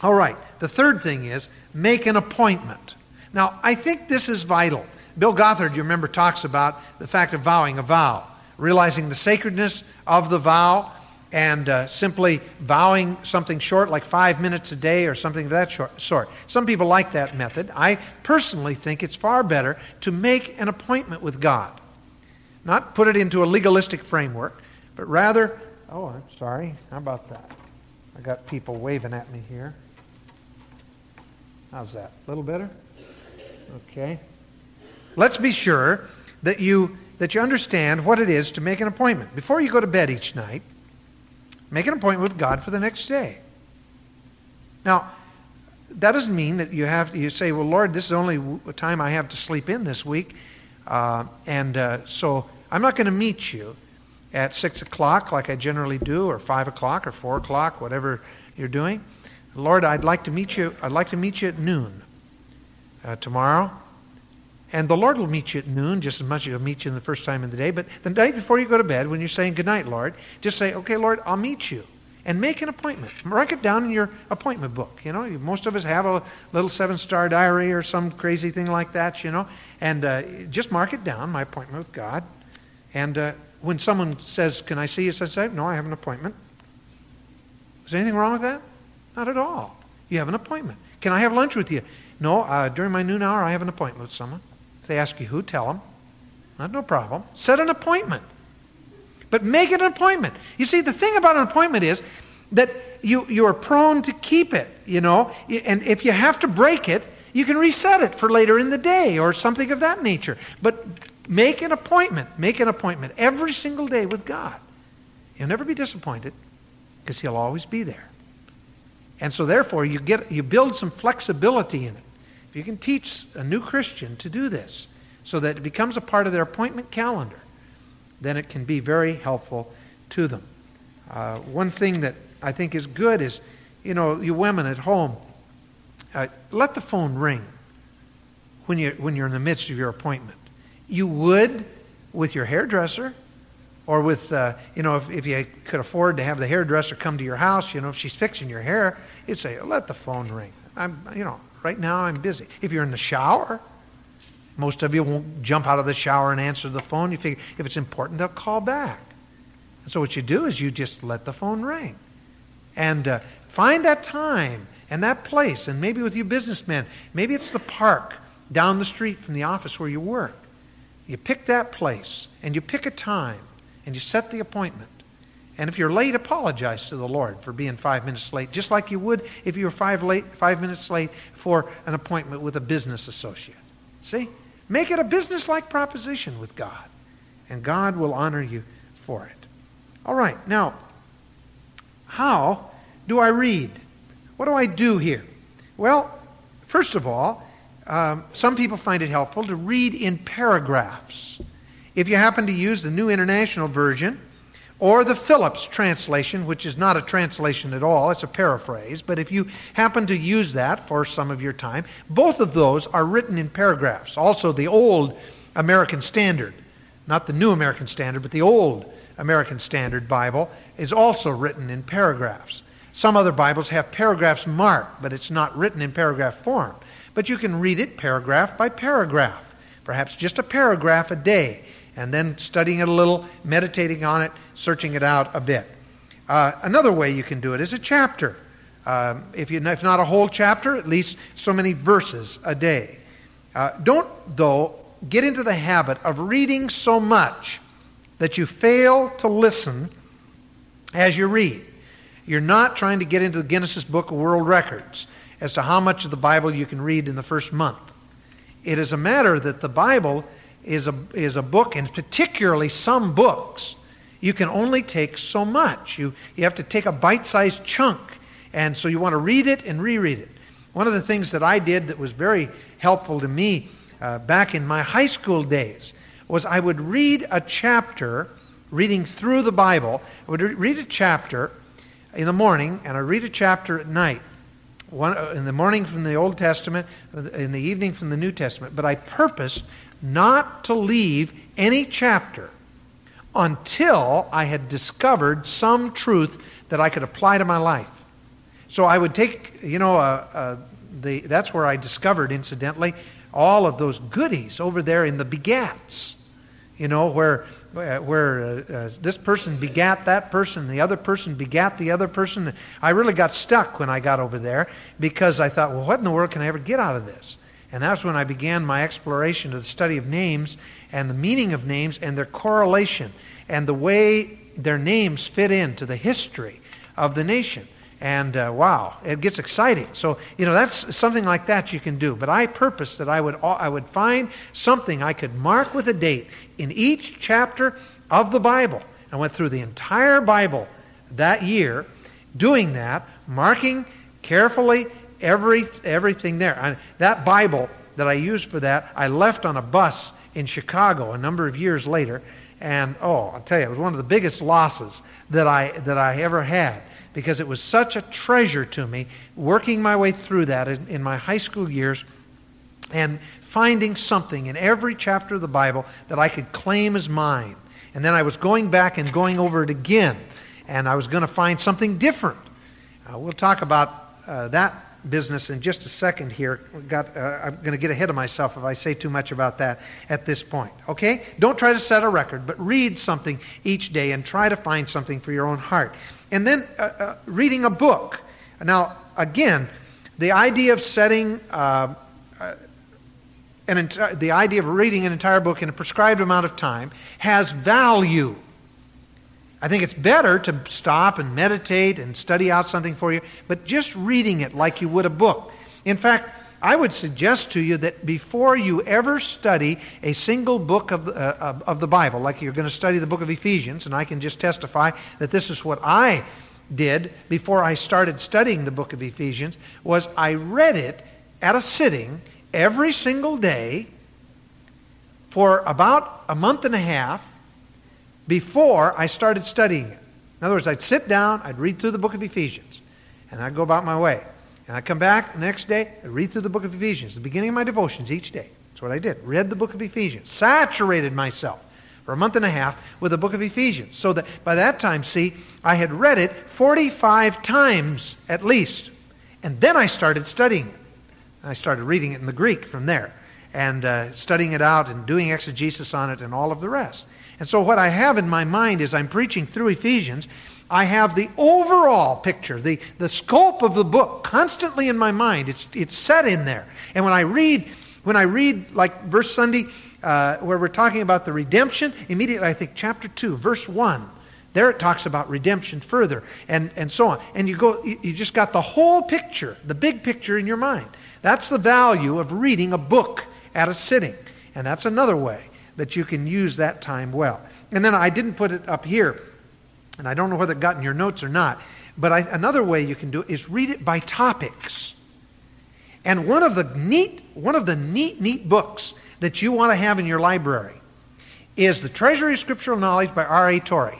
All right, the third thing is make an appointment. Now, I think this is vital. Bill Gothard, you remember, talks about the fact of vowing a vow, realizing the sacredness of the vow, and uh, simply vowing something short, like five minutes a day or something of that short, sort. Some people like that method. I personally think it's far better to make an appointment with God. Not put it into a legalistic framework, but rather, oh, I'm sorry, how about that? I got people waving at me here. How's that? A little better? Okay. Let's be sure that you that you understand what it is to make an appointment. Before you go to bed each night, Make an appointment with God for the next day. Now, that doesn't mean that you have you say, well, Lord, this is the only time I have to sleep in this week. Uh, and uh, so I'm not going to meet you at 6 o'clock like I generally do, or 5 o'clock, or 4 o'clock, whatever you're doing. Lord, I'd like to meet you, I'd like to meet you at noon uh, tomorrow. And the Lord will meet you at noon just as much as He'll meet you the first time in the day. But the night before you go to bed, when you're saying good night, Lord, just say, okay, Lord, I'll meet you. And make an appointment. Write it down in your appointment book. You know, most of us have a little seven star diary or some crazy thing like that, you know. And uh, just mark it down, my appointment with God. And uh, when someone says, Can I see you? Say, No, I have an appointment. Is anything wrong with that? Not at all. You have an appointment. Can I have lunch with you? No, uh, during my noon hour, I have an appointment with someone If they ask you who, tell them. Not no problem. Set an appointment. But make it an appointment. You see, the thing about an appointment is that you, you are prone to keep it, you know, and if you have to break it, you can reset it for later in the day or something of that nature. But make an appointment. Make an appointment every single day with God. You'll never be disappointed because He'll always be there. And so therefore you get you build some flexibility in it. If you can teach a new Christian to do this so that it becomes a part of their appointment calendar, then it can be very helpful to them. Uh, one thing that I think is good is, you know, you women at home, uh, let the phone ring when, you, when you're in the midst of your appointment. You would with your hairdresser or with, uh, you know, if, if you could afford to have the hairdresser come to your house, you know, if she's fixing your hair, you'd say, let the phone ring. I'm, you know, Right now I'm busy. If you're in the shower, Most of you won't jump out of the shower and answer the phone. You figure if it's important, they'll call back. And so what you do is you just let the phone ring. And uh, find that time and that place. And maybe with you businessmen, maybe it's the park down the street from the office where you work. You pick that place and you pick a time and you set the appointment. And if you're late, apologize to the Lord for being five minutes late, just like you would if you were five, late, five minutes late for an appointment with a business associate. See? Make it a business like proposition with God, and God will honor you for it. All right, now, how do I read? What do I do here? Well, first of all, um, some people find it helpful to read in paragraphs. If you happen to use the New International Version or the Phillips translation, which is not a translation at all, it's a paraphrase, but if you happen to use that for some of your time, both of those are written in paragraphs. Also, the old American Standard, not the New American Standard, but the old American Standard Bible, is also written in paragraphs. Some other Bibles have paragraphs marked, but it's not written in paragraph form. But you can read it paragraph by paragraph, perhaps just a paragraph a day, and then studying it a little, meditating on it, searching it out a bit. Uh, another way you can do it is a chapter. Um, if, you, if not a whole chapter, at least so many verses a day. Uh, don't, though, get into the habit of reading so much that you fail to listen as you read. You're not trying to get into the Guinness Book of World Records as to how much of the Bible you can read in the first month. It is a matter that the Bible is a, is a book, and particularly some books, you can only take so much. You, you have to take a bite sized chunk, and so you want to read it and reread it. One of the things that I did that was very helpful to me uh, back in my high school days was I would read a chapter, reading through the Bible, I would read a chapter in the morning, and I read a chapter at night. One, uh, in the morning from the Old Testament, in the evening from the New Testament. But I purposed not to leave any chapter until I had discovered some truth that I could apply to my life. So I would take, you know, uh, uh, the, that's where I discovered, incidentally, all of those goodies over there in the begats. You know, where where uh, uh, this person begat that person, the other person begat the other person. I really got stuck when I got over there because I thought, well, what in the world can I ever get out of this? And that's when I began my exploration of the study of names and the meaning of names and their correlation and the way their names fit into the history of the nation. And uh, wow, it gets exciting. So, you know, that's something like that you can do. But I purposed that I would, I would find something I could mark with a date in each chapter of the Bible. I went through the entire Bible that year doing that, marking carefully every, everything there. That Bible that I used for that, I left on a bus in Chicago a number of years later. And oh, I'll tell you, it was one of the biggest losses that I, that I ever had because it was such a treasure to me working my way through that in, in my high school years and finding something in every chapter of the Bible that I could claim as mine. And then I was going back and going over it again, and I was going to find something different. Uh, we'll talk about uh, that business in just a second here. Got, uh, I'm going to get ahead of myself if I say too much about that at this point. Okay? Don't try to set a record, but read something each day and try to find something for your own heart. And then uh, uh, reading a book. Now, again, the idea of setting uh, uh, an enti- the idea of reading an entire book in a prescribed amount of time has value. I think it's better to stop and meditate and study out something for you, but just reading it like you would a book. In fact, I would suggest to you that before you ever study a single book of, uh, of, of, the Bible, like you're going to study the book of Ephesians, and I can just testify that this is what I did before I started studying the book of Ephesians, was I read it at a sitting every single day for about a month and a half before I started studying it. In other words, I'd sit down, I'd read through the book of Ephesians, and I'd go about my way. And I come back the next day, I read through the book of Ephesians, the beginning of my devotions each day. That's what I did. Read the book of Ephesians. Saturated myself for a month and a half with the book of Ephesians. So that by that time, see, I had read it 45 times at least. And then I started studying it. I started reading it in the Greek from there. and uh, studying it out and doing exegesis on it and all of the rest. And so, what I have in my mind is I'm preaching through Ephesians. I have the overall picture, the, the scope of the book constantly in my mind. It's, it's set in there. And when I read, when I read like verse Sunday, uh, where we're talking about the redemption, immediately I think chapter 2, verse 1. There it talks about redemption further, and, and so on. And you go, you, you just got the whole picture, the big picture in your mind. That's the value of reading a book at a sitting. And that's another way that you can use that time well. And then I didn't put it up here, and I don't know whether it got in your notes or not, but I, another way you can do it is read it by topics. And one of the neat, one of the neat, neat books that you want to have in your library is The Treasury of Scriptural Knowledge by R.A. Torrey.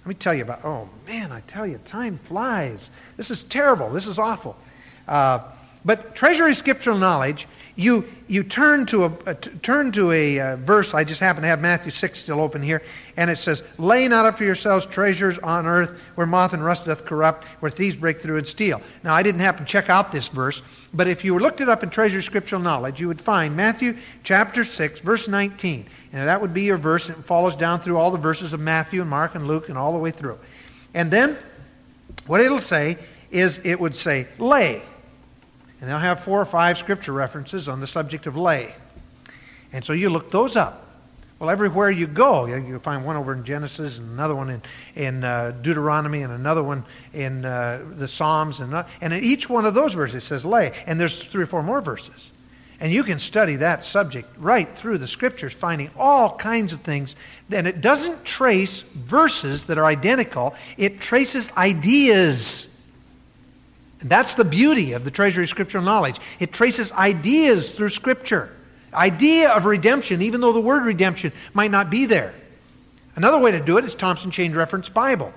Let me tell you about, oh man, I tell you, time flies. This is terrible. This is awful. Uh, but Treasury Scriptural Knowledge you, you turn to, a, a turn to a uh, verse, I just happen to have Matthew 6 still open here, and it says, Lay not up for yourselves treasures on earth where moth and rust doth corrupt, where thieves break through and steal. Now, I didn't happen to check out this verse, but if you looked it up in Treasury Scriptural Knowledge, you would find Matthew chapter 6, verse 19. And that would be your verse, and it follows down through all the verses of Matthew and Mark and Luke and all the way through. And then, what it'll say is it would say, Lay. And they'll have four or five scripture references on the subject of lay. And so you look those up. Well, everywhere you go, you'll find one over in Genesis, and another one in, in uh, Deuteronomy, and another one in uh, the Psalms. And, uh, and in each one of those verses it says lay. And there's three or four more verses. And you can study that subject right through the scriptures, finding all kinds of things. And it doesn't trace verses that are identical, it traces ideas. And that's the beauty of the treasury of scriptural knowledge. It traces ideas through Scripture. Idea of redemption, even though the word redemption might not be there. Another way to do it is Thompson Chain Reference Bible.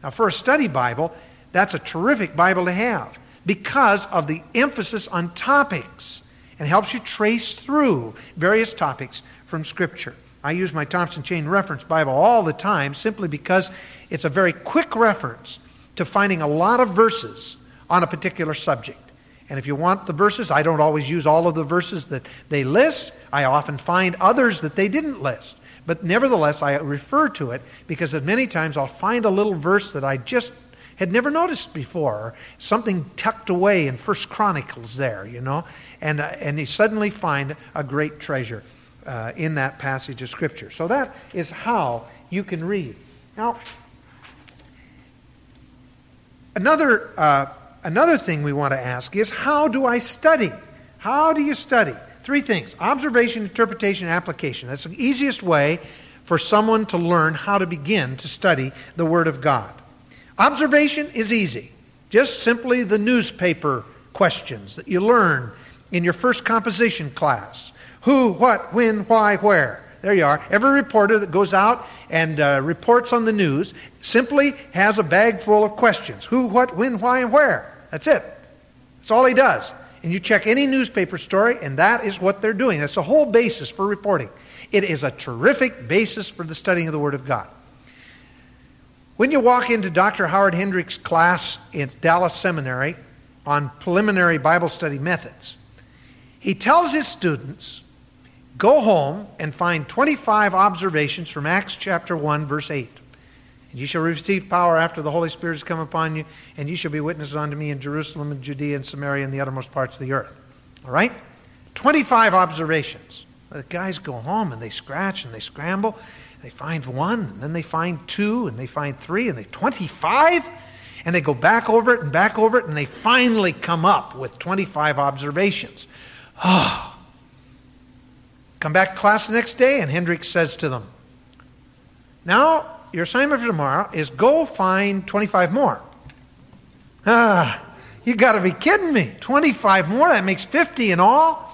Now, for a study Bible, that's a terrific Bible to have because of the emphasis on topics and helps you trace through various topics from Scripture. I use my Thompson Chain Reference Bible all the time simply because it's a very quick reference to finding a lot of verses on a particular subject. And if you want the verses, I don't always use all of the verses that they list. I often find others that they didn't list. But nevertheless, I refer to it because many times I'll find a little verse that I just had never noticed before, something tucked away in First Chronicles there, you know, and uh, and you suddenly find a great treasure uh, in that passage of Scripture. So that is how you can read. Now, another. Uh, another thing we want to ask is how do I study? How do you study? Three things observation, interpretation, application. That's the easiest way for someone to learn how to begin to study the Word of God. Observation is easy, just simply the newspaper questions that you learn in your first composition class who, what, when, why, where. There you are. Every reporter that goes out and uh, reports on the news simply has a bag full of questions who, what, when, why, and where. That's it. That's all he does. And you check any newspaper story, and that is what they're doing. That's the whole basis for reporting. It is a terrific basis for the studying of the Word of God. When you walk into Dr. Howard Hendricks' class at Dallas Seminary on preliminary Bible study methods, he tells his students go home and find 25 observations from Acts chapter 1, verse 8. And you shall receive power after the Holy Spirit has come upon you, and you shall be witnesses unto me in Jerusalem and Judea and Samaria and the uttermost parts of the earth. All right? 25 observations. The guys go home and they scratch and they scramble. They find one, and then they find two, and they find three, and they 25? And they go back over it and back over it, and they finally come up with 25 observations. Oh. Come back to class the next day, and Hendricks says to them, Now, your assignment for tomorrow is go find 25 more. Ah, you got to be kidding me. 25 more? That makes 50 in all?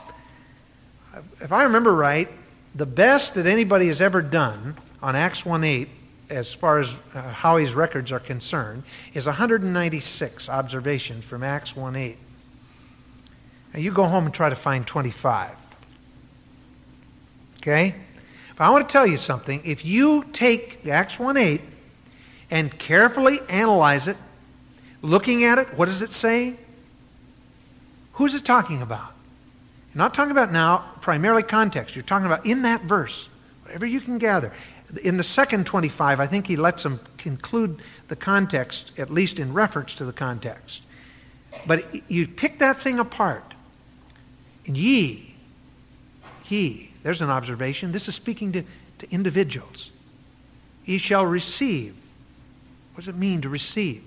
If I remember right, the best that anybody has ever done on Acts 1 8, as far as uh, Howie's records are concerned, is 196 observations from Acts 1 8. Now you go home and try to find 25. Okay? But I want to tell you something. If you take Acts 1 8 and carefully analyze it, looking at it, what does it say? Who's it talking about? You're not talking about now primarily context. You're talking about in that verse, whatever you can gather. In the second 25, I think he lets them conclude the context, at least in reference to the context. But you pick that thing apart. And ye, he, there's an observation. This is speaking to, to individuals. Ye shall receive. What does it mean to receive?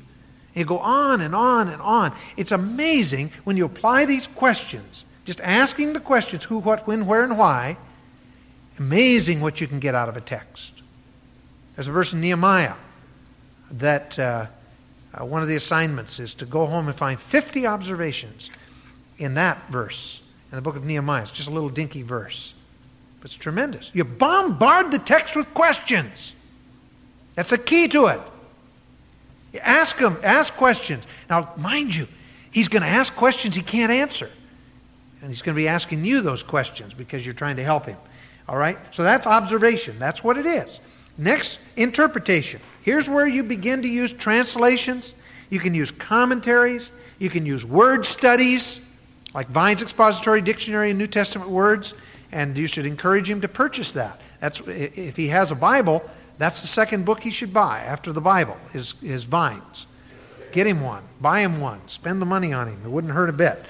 You go on and on and on. It's amazing when you apply these questions, just asking the questions who, what, when, where, and why. Amazing what you can get out of a text. There's a verse in Nehemiah that uh, uh, one of the assignments is to go home and find 50 observations in that verse in the book of Nehemiah. It's just a little dinky verse, it's tremendous. You bombard the text with questions. That's the key to it. You ask him, ask questions. Now, mind you, he's going to ask questions he can't answer. And he's going to be asking you those questions because you're trying to help him. All right? So that's observation. That's what it is. Next, interpretation. Here's where you begin to use translations. You can use commentaries. You can use word studies, like Vine's Expository Dictionary and New Testament Words. And you should encourage him to purchase that. That's, if he has a Bible, that's the second book he should buy after the Bible, is, is Vines. Get him one. Buy him one. Spend the money on him. It wouldn't hurt a bit.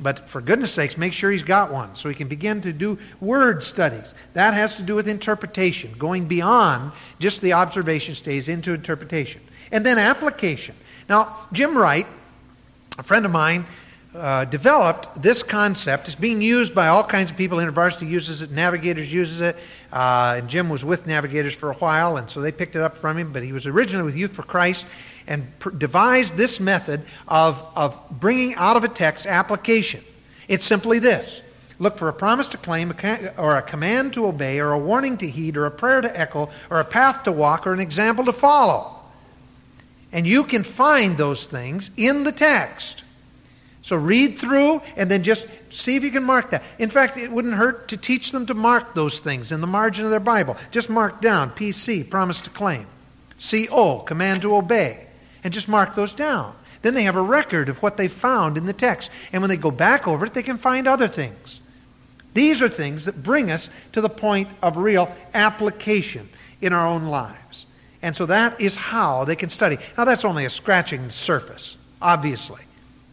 But for goodness sakes, make sure he's got one so he can begin to do word studies. That has to do with interpretation, going beyond just the observation stays into interpretation. And then application. Now, Jim Wright, a friend of mine, uh, developed this concept. It's being used by all kinds of people. InterVarsity uses it, Navigators uses it. Uh, and Jim was with Navigators for a while, and so they picked it up from him. But he was originally with Youth for Christ and pr- devised this method of, of bringing out of a text application. It's simply this look for a promise to claim, or a command to obey, or a warning to heed, or a prayer to echo, or a path to walk, or an example to follow. And you can find those things in the text. So read through and then just see if you can mark that. In fact, it wouldn't hurt to teach them to mark those things in the margin of their Bible. Just mark down PC, promise to claim. CO, command to obey. And just mark those down. Then they have a record of what they found in the text. And when they go back over it, they can find other things. These are things that bring us to the point of real application in our own lives. And so that is how they can study. Now, that's only a scratching surface, obviously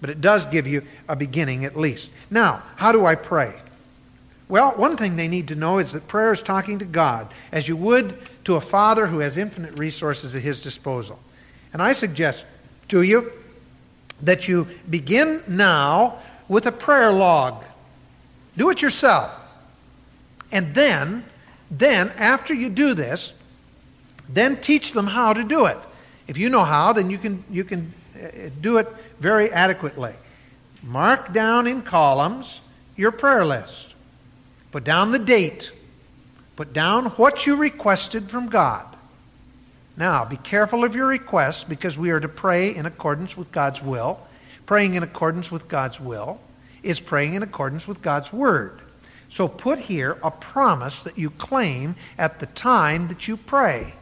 but it does give you a beginning at least. Now, how do I pray? Well, one thing they need to know is that prayer is talking to God as you would to a father who has infinite resources at his disposal. And I suggest to you that you begin now with a prayer log. Do it yourself. And then, then after you do this, then teach them how to do it. If you know how, then you can you can uh, do it very adequately. Mark down in columns your prayer list. Put down the date. Put down what you requested from God. Now, be careful of your requests because we are to pray in accordance with God's will. Praying in accordance with God's will is praying in accordance with God's word. So put here a promise that you claim at the time that you pray.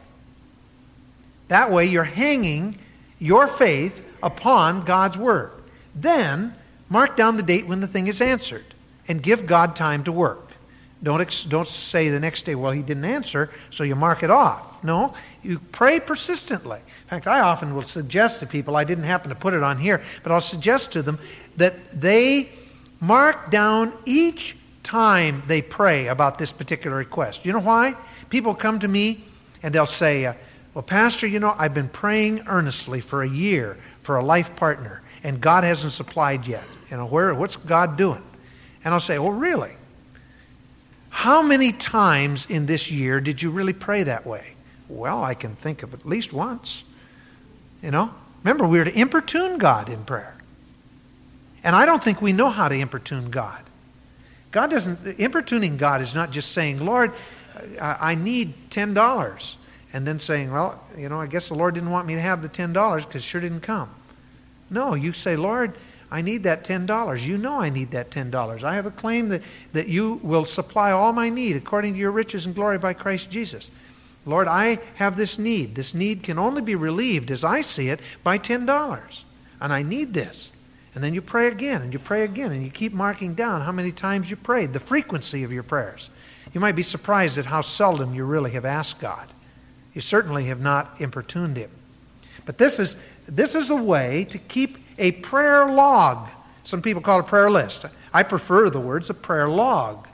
That way you're hanging your faith upon God's Word. Then mark down the date when the thing is answered and give God time to work. Don't, ex- don't say the next day, well, he didn't answer, so you mark it off. No, you pray persistently. In fact, I often will suggest to people, I didn't happen to put it on here, but I'll suggest to them that they mark down each time they pray about this particular request. You know why? People come to me and they'll say, uh, Well, Pastor, you know, I've been praying earnestly for a year for a life partner, and God hasn't supplied yet. You know, where what's God doing? And I'll say, Well, really? How many times in this year did you really pray that way? Well, I can think of at least once. You know? Remember, we're to importune God in prayer. And I don't think we know how to importune God. God doesn't, importuning God is not just saying, Lord, I need $10 and then saying, well, you know, I guess the Lord didn't want me to have the $10 because sure didn't come. No, you say, Lord, I need that $10. You know I need that $10. I have a claim that, that you will supply all my need according to your riches and glory by Christ Jesus. Lord, I have this need. This need can only be relieved, as I see it, by $10. And I need this. And then you pray again and you pray again and you keep marking down how many times you prayed, the frequency of your prayers. You might be surprised at how seldom you really have asked God. You certainly have not importuned Him. But this is, this is a way to keep a prayer log. Some people call it a prayer list. I prefer the words a prayer log.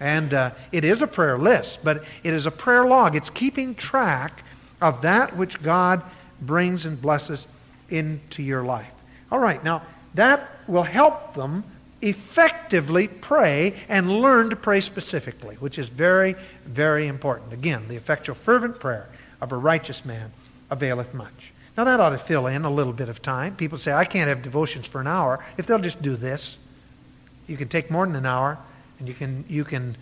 And uh, it is a prayer list, but it is a prayer log. It's keeping track of that which God brings and blesses into your life. All right, now that will help them effectively pray and learn to pray specifically, which is very, very important. Again, the effectual, fervent prayer of a righteous man availeth much. Now, that ought to fill in a little bit of time. People say, I can't have devotions for an hour. If they'll just do this, you can take more than an hour, and you can, you can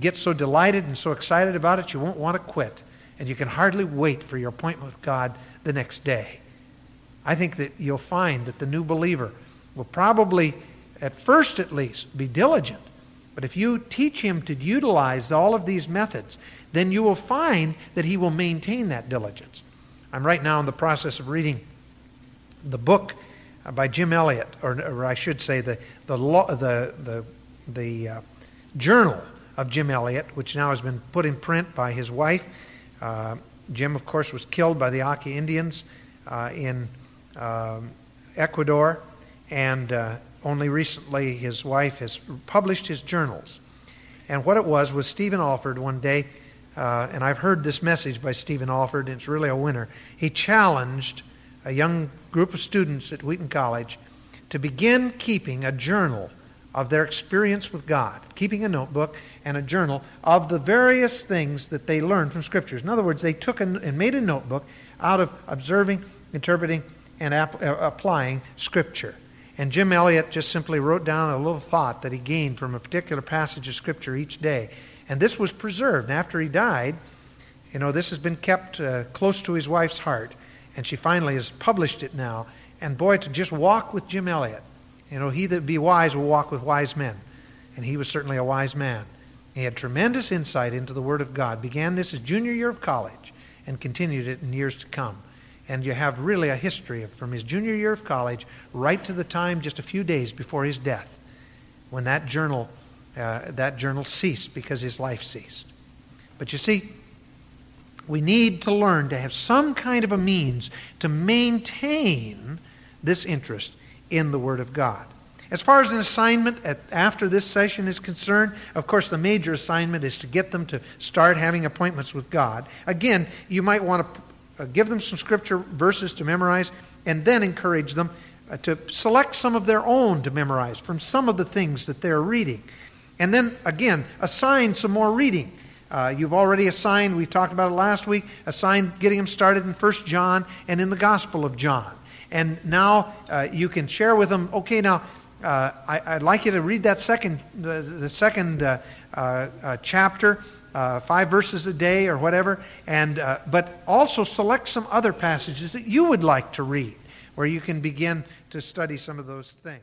get so delighted and so excited about it, you won't want to quit. And you can hardly wait for your appointment with God the next day. I think that you'll find that the new believer will probably, at first at least, be diligent. But if you teach him to utilize all of these methods, then you will find that he will maintain that diligence. I'm right now in the process of reading the book by Jim Elliot, or, or I should say the, the, the, the, the uh, journal of Jim Elliot, which now has been put in print by his wife. Uh, Jim, of course, was killed by the Auca Indians uh, in um, Ecuador, and uh, only recently his wife has published his journals. And what it was was Stephen Olford one day, uh, and I've heard this message by Stephen Olford, it's really a winner. He challenged a young group of students at Wheaton College to begin keeping a journal of their experience with God, keeping a notebook and a journal of the various things that they learned from Scriptures. In other words, they took and made a notebook out of observing, interpreting, and uh, applying Scripture. And Jim Elliot just simply wrote down a little thought that he gained from a particular passage of Scripture each day. And this was preserved. And after he died, you know, this has been kept uh, close to his wife's heart. And she finally has published it now. And boy, to just walk with Jim Elliot. You know, he that be wise will walk with wise men. And he was certainly a wise man. He had tremendous insight into the Word of God. Began this his junior year of college and continued it in years to come and you have really a history of, from his junior year of college right to the time just a few days before his death when that journal uh, that journal ceased because his life ceased but you see we need to learn to have some kind of a means to maintain this interest in the word of god as far as an assignment at, after this session is concerned, of course, the major assignment is to get them to start having appointments with God. Again, you might want to give them some scripture verses to memorize, and then encourage them uh, to select some of their own to memorize from some of the things that they're reading. And then, again, assign some more reading. Uh, you've already assigned, we talked about it last week, assigned getting them started in 1 John and in the Gospel of John. And now uh, you can share with them, okay, now uh, I, would like you to read that second, the, the second uh, uh, chapter uh, five verses a day or whatever, and, uh, but also select some other passages that you would like to read where you can begin to study some of those things.